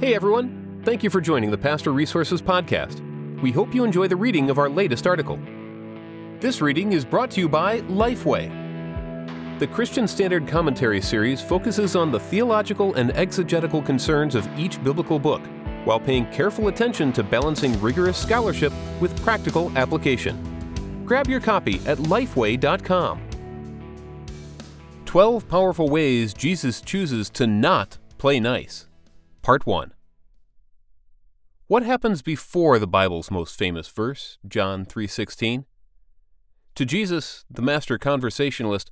Hey everyone, thank you for joining the Pastor Resources Podcast. We hope you enjoy the reading of our latest article. This reading is brought to you by Lifeway. The Christian Standard Commentary series focuses on the theological and exegetical concerns of each biblical book, while paying careful attention to balancing rigorous scholarship with practical application. Grab your copy at lifeway.com. 12 Powerful Ways Jesus Chooses to Not Play Nice. Part 1. What happens before the Bible's most famous verse, John 3:16? To Jesus, the master conversationalist,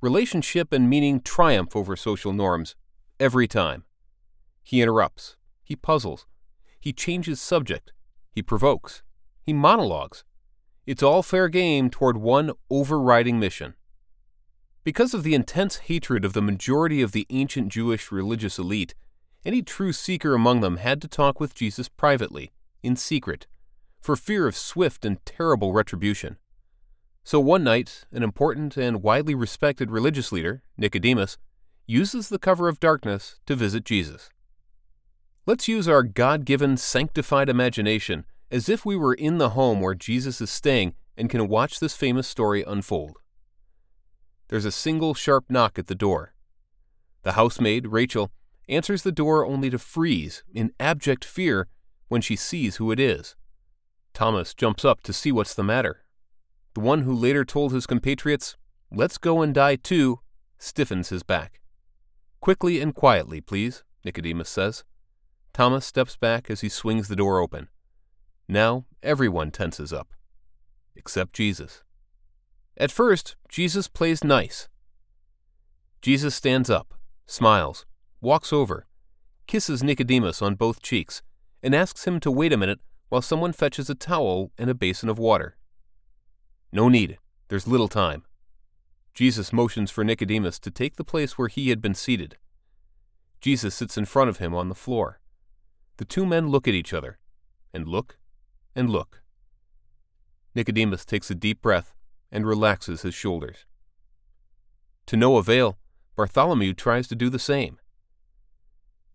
relationship and meaning triumph over social norms every time. He interrupts, he puzzles, he changes subject, he provokes, he monologues. It's all fair game toward one overriding mission. Because of the intense hatred of the majority of the ancient Jewish religious elite, any true seeker among them had to talk with Jesus privately, in secret, for fear of swift and terrible retribution. So one night, an important and widely respected religious leader, Nicodemus, uses the cover of darkness to visit Jesus. Let's use our God given sanctified imagination as if we were in the home where Jesus is staying and can watch this famous story unfold. There's a single sharp knock at the door. The housemaid, Rachel, answers the door only to freeze in abject fear when she sees who it is. Thomas jumps up to see what's the matter. The one who later told his compatriots, Let's go and die too, stiffens his back. Quickly and quietly, please, Nicodemus says. Thomas steps back as he swings the door open. Now everyone tenses up, except Jesus. At first, Jesus plays nice. Jesus stands up, smiles, walks over, kisses Nicodemus on both cheeks, and asks him to wait a minute while someone fetches a towel and a basin of water. No need, there's little time. Jesus motions for Nicodemus to take the place where he had been seated. Jesus sits in front of him on the floor. The two men look at each other, and look, and look. Nicodemus takes a deep breath and relaxes his shoulders. To no avail, Bartholomew tries to do the same.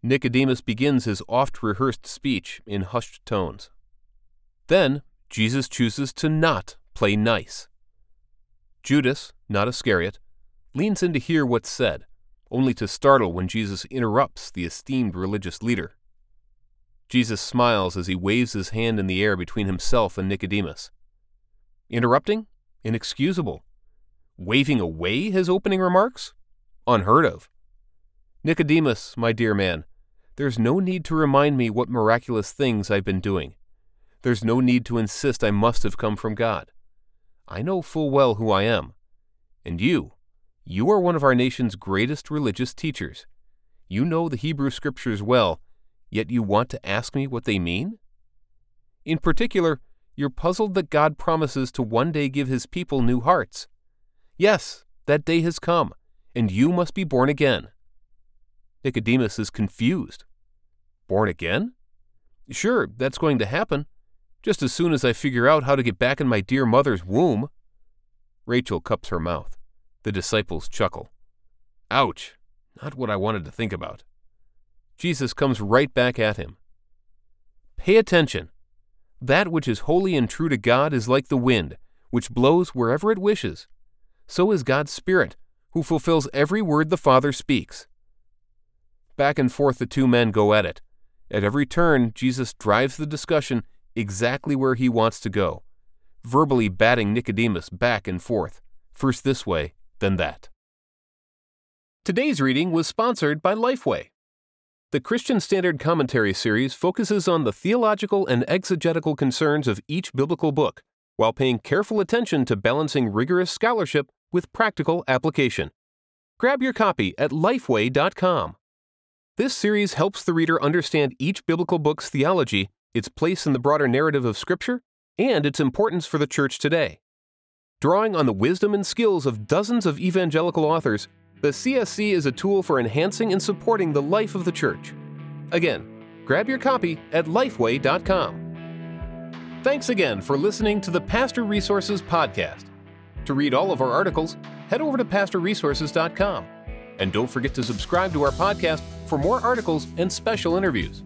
Nicodemus begins his oft rehearsed speech in hushed tones. Then Jesus chooses to not play nice. Judas, not Iscariot, leans in to hear what's said, only to startle when Jesus interrupts the esteemed religious leader. Jesus smiles as he waves his hand in the air between himself and Nicodemus. Interrupting? Inexcusable. Waving away his opening remarks? Unheard of. Nicodemus, my dear man, there's no need to remind me what miraculous things I've been doing. There's no need to insist I must have come from God. I know full well who I am. And you, you are one of our nation's greatest religious teachers. You know the Hebrew Scriptures well, yet you want to ask me what they mean? In particular, you're puzzled that God promises to one day give his people new hearts. Yes, that day has come, and you must be born again. Nicodemus is confused. Born again? Sure, that's going to happen, just as soon as I figure out how to get back in my dear mother's womb. Rachel cups her mouth. The disciples chuckle. Ouch! Not what I wanted to think about. Jesus comes right back at him. Pay attention. That which is holy and true to God is like the wind, which blows wherever it wishes. So is God's Spirit, who fulfills every word the Father speaks. Back and forth the two men go at it. At every turn, Jesus drives the discussion exactly where he wants to go, verbally batting Nicodemus back and forth, first this way, then that. Today's reading was sponsored by Lifeway. The Christian Standard Commentary series focuses on the theological and exegetical concerns of each biblical book, while paying careful attention to balancing rigorous scholarship with practical application. Grab your copy at lifeway.com. This series helps the reader understand each biblical book's theology, its place in the broader narrative of Scripture, and its importance for the church today. Drawing on the wisdom and skills of dozens of evangelical authors, the CSC is a tool for enhancing and supporting the life of the church. Again, grab your copy at lifeway.com. Thanks again for listening to the Pastor Resources Podcast. To read all of our articles, head over to pastorresources.com. And don't forget to subscribe to our podcast for more articles and special interviews.